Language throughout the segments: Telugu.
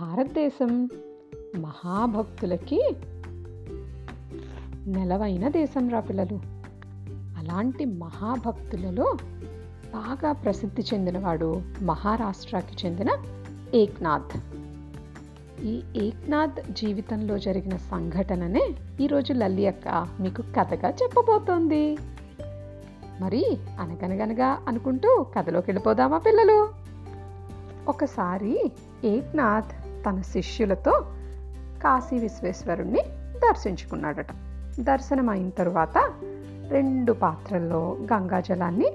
భారతదేశం మహాభక్తులకి నెలవైన దేశం రా పిల్లలు. అలాంటి మహాభక్తులలో బాగా ప్రసిద్ధి చెందినవాడు మహారాష్ట్రకి చెందిన ఏక్నాథ్. ఈ ఏక్నాథ్ జీవితంలో జరిగిన సంఘటననే ఈరోజు లల్లి అక్క మీకు కథగా చెప్పబోతోంది. మరి అనగనగనగా అనుకుంటూ కథలోకి వెళ్ళిపోదామా పిల్లలు? ఒకసారి ఏక్నాథ్ తన శిష్యులతో కాశీ విశ్వేశ్వరుణ్ణి దర్శించుకున్నాడట. దర్శనం అయిన తరువాత రెండు పాత్రల్లో గంగాజలాన్ని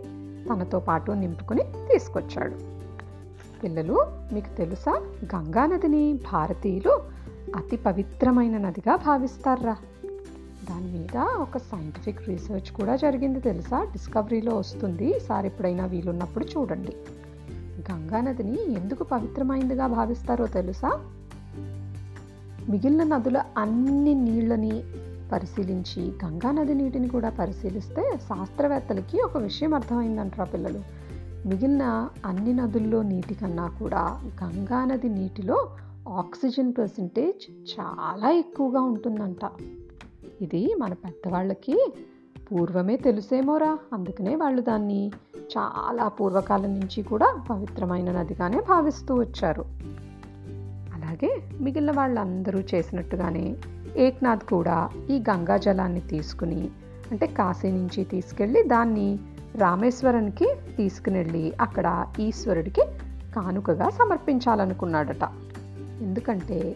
తనతో పాటు నింపుకుని తీసుకొచ్చాడు. పిల్లలు మీకు తెలుసా? గంగా నదిని భారతీయులు అతి పవిత్రమైన నదిగా భావిస్తారా? దాని మీద ఒక సైంటిఫిక్ రీసెర్చ్ కూడా జరిగింది తెలుసా? డిస్కవరీలో వస్తుంది. ఈసారి ఎప్పుడైనా వీలున్నప్పుడు చూడండి. గంగా నదిని ఎందుకు పవిత్రమైందిగా భావిస్తారో తెలుసా? మిగిలిన నదుల అన్ని నీళ్ళని పరిశీలించి గంగా నది నీటిని కూడా పరిశీలిస్తే శాస్త్రవేత్తలకి ఒక విషయం అర్థమైందంటారా పిల్లలు. మిగిలిన అన్ని నదుల్లో నీటి కన్నా కూడా గంగా నది నీటిలో ఆక్సిజన్ పర్సంటేజ్ చాలా ఎక్కువగా ఉంటుందంట. ఇది మన పెద్దవాళ్ళకి పూర్వమే తెలుసేమోరా అందుకనే వాళ్ళు దాన్ని చాలా పూర్వకాలం నుంచి కూడా పవిత్రమైన నదిగానే భావిస్తూ వచ్చారు. అలాగే మిగిలిన వాళ్ళందరూ చేసినట్టుగానే ఏక్నాథ్ కూడా ఈ గంగా జలాన్ని తీసుకుని అంటే కాశీ నుంచి తీసుకెళ్ళి దాన్ని రామేశ్వరానికి తీసుకునెళ్ళి అక్కడ ఈశ్వరుడికి కానుకగా సమర్పించాలనుకున్నాడట. ఎందుకంటే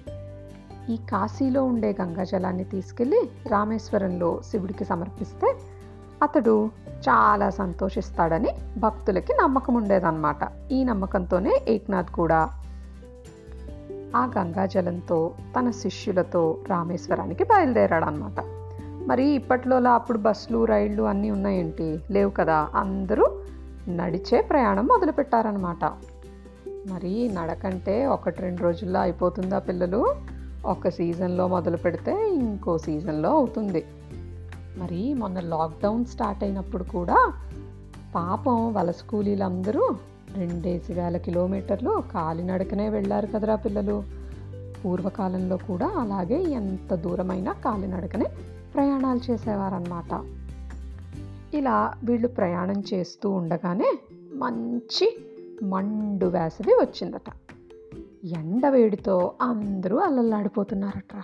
ఈ కాశీలో ఉండే గంగాజలాన్ని తీసుకెళ్ళి రామేశ్వరంలో శివుడికి సమర్పిస్తే అతడు చాలా సంతోషిస్తాడని భక్తులకి నమ్మకం ఉండేదన్నమాట. ఈ నమ్మకంతోనే ఏక్నాథ్ కూడా ఆ గంగాజలంతో తన శిష్యులతో రామేశ్వరానికి బయలుదేరాడనమాట మరి ఇప్పట్లోలా అప్పుడు బస్సులు రైళ్ళు అన్నీ ఉన్నాయేంటి? లేవు కదా. అందరూ నడిచే ప్రయాణం మొదలుపెట్టారనమాట మరి నడకంటే ఒకటి రెండు రోజుల్లో అయిపోతుందా పిల్లలు? ఒక సీజన్లో మొదలు పెడితే ఇంకో సీజన్లో అవుతుంది. మరి మొన్న లాక్డౌన్ స్టార్ట్ అయినప్పుడు కూడా పాపం వలస కూలీలందరూ రెండేసి వేల కిలోమీటర్లు కాలినడకనే వెళ్ళారు కదరా పిల్లలు. పూర్వకాలంలో కూడా అలాగే ఎంత దూరమైనా కాలినడకనే ప్రయాణాలు చేసేవారన్నమాట. ఇలా వీళ్ళు ప్రయాణం చేస్తూ ఉండగానే మంచి మండు వేసవి వచ్చిందట. ఎండ వేడితో అందరూ అల్లల్లాడిపోతున్నారట్రా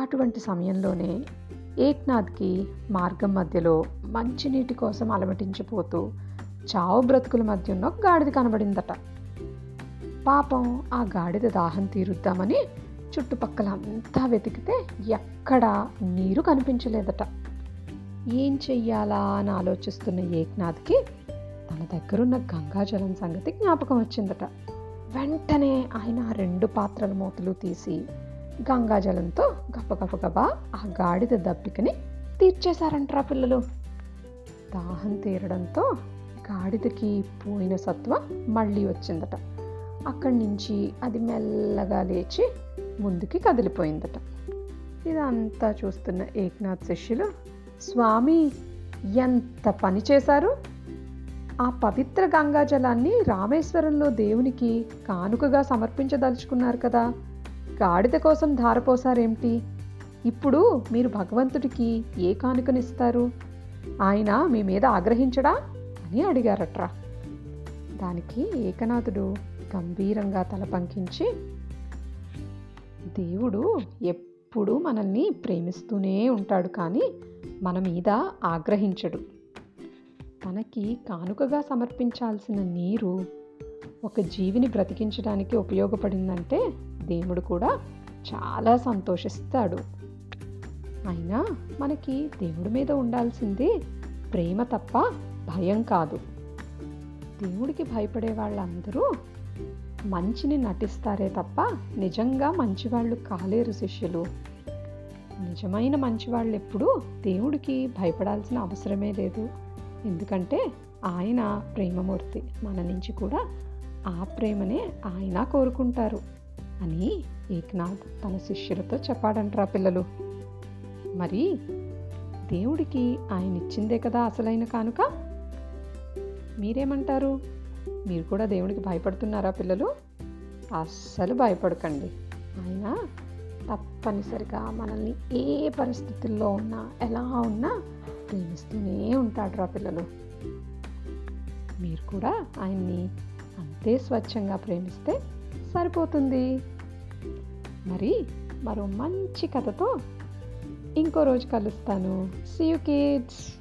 అటువంటి సమయంలోనే ఏక్నాథ్కి మార్గం మధ్యలో మంచినీటి కోసం అలమటించిపోతూ చావు బ్రతుకుల మధ్య ఉన్న గాడిద కనబడిందట. పాపం ఆ గాడిద దాహం తీరుద్దామని చుట్టుపక్కల అంతా వెతికితే ఎక్కడా నీరు కనిపించలేదట. ఏం చెయ్యాలా అని ఆలోచిస్తున్న ఏక్నాథ్కి తన దగ్గరున్న గంగాజలం సంగతి జ్ఞాపకం వచ్చిందట. వెంటనే ఆయన రెండు పాత్రల మూతలు తీసి గంగాజలంతో గబగబగబా ఆ గాడిద దప్పికని తీర్చేశారంట్రా పిల్లలు. దాహం తీరడంతో గాడిదకి పోయిన సత్వ మళ్ళీ వచ్చిందట. అక్కడి నుంచి అది మెల్లగా లేచి ముందుకి కదిలిపోయిందట. ఇదంతా చూస్తున్న ఏక్నాథ్ శిష్యులు స్వామి ఎంత పని చేశారు? ఆ పవిత్ర గంగాజలాన్ని రామేశ్వరంలో దేవునికి కానుకగా సమర్పించదలుచుకున్నారు కదా. గాడిద కోసం ధారపోసారేమిటి? ఇప్పుడు మీరు భగవంతుడికి ఏ కానుకనిస్తారు? ఆయన మీ మీద ఆగ్రహించడా? అని అడిగారట్రా. దానికి ఏకనాథుడు గంభీరంగా తల పంకించి దేవుడు ఎప్పుడూ మనల్ని ప్రేమిస్తూనే ఉంటాడు కానీ మన మీద ఆగ్రహించడు. తనకి కానుకగా సమర్పించాల్సిన నీరు ఒక జీవిని బ్రతికించడానికి ఉపయోగపడిందంటే దేవుడు కూడా చాలా సంతోషిస్తాడు. అయినా మనకి దేవుడి మీద ఉండాల్సింది ప్రేమ తప్ప భయం కాదు. దేవుడికి భయపడే వాళ్ళందరూ మంచిని నటిస్తారే తప్ప నిజంగా మంచివాళ్ళు కాలేరు శిష్యులు. నిజమైన మంచివాళ్ళు ఎప్పుడూ దేవుడికి భయపడాల్సిన అవసరమే లేదు. ఎందుకంటే ఆయన ప్రేమమూర్తి మన నుంచి కూడా ఆ ప్రేమనే ఆయన కోరుకుంటారు అని ఏక్నాథ్ తన శిష్యులతో చెప్పాడంట్రా పిల్లలు. మరి దేవుడికి ఆయన ఇచ్చిందే కదా అసలైన కానుక? మీరేమంటారు? మీరు కూడా దేవుడికి భయపడుతున్నారా పిల్లలు? అస్సలు భయపడకండి. ఆయన తప్పనిసరిగా మనల్ని ఏ పరిస్థితుల్లో ఉన్నా ఎలా ఉన్నా ప్రేమిస్తూనే ఉంటాడు రా పిల్లలు. మీరు కూడా ఆయన్ని అంతే స్వచ్ఛంగా ప్రేమిస్తే సరిపోతుంది. మరి మరో మంచి కథతో ఇంకో రోజు కలుస్తాను. See you kids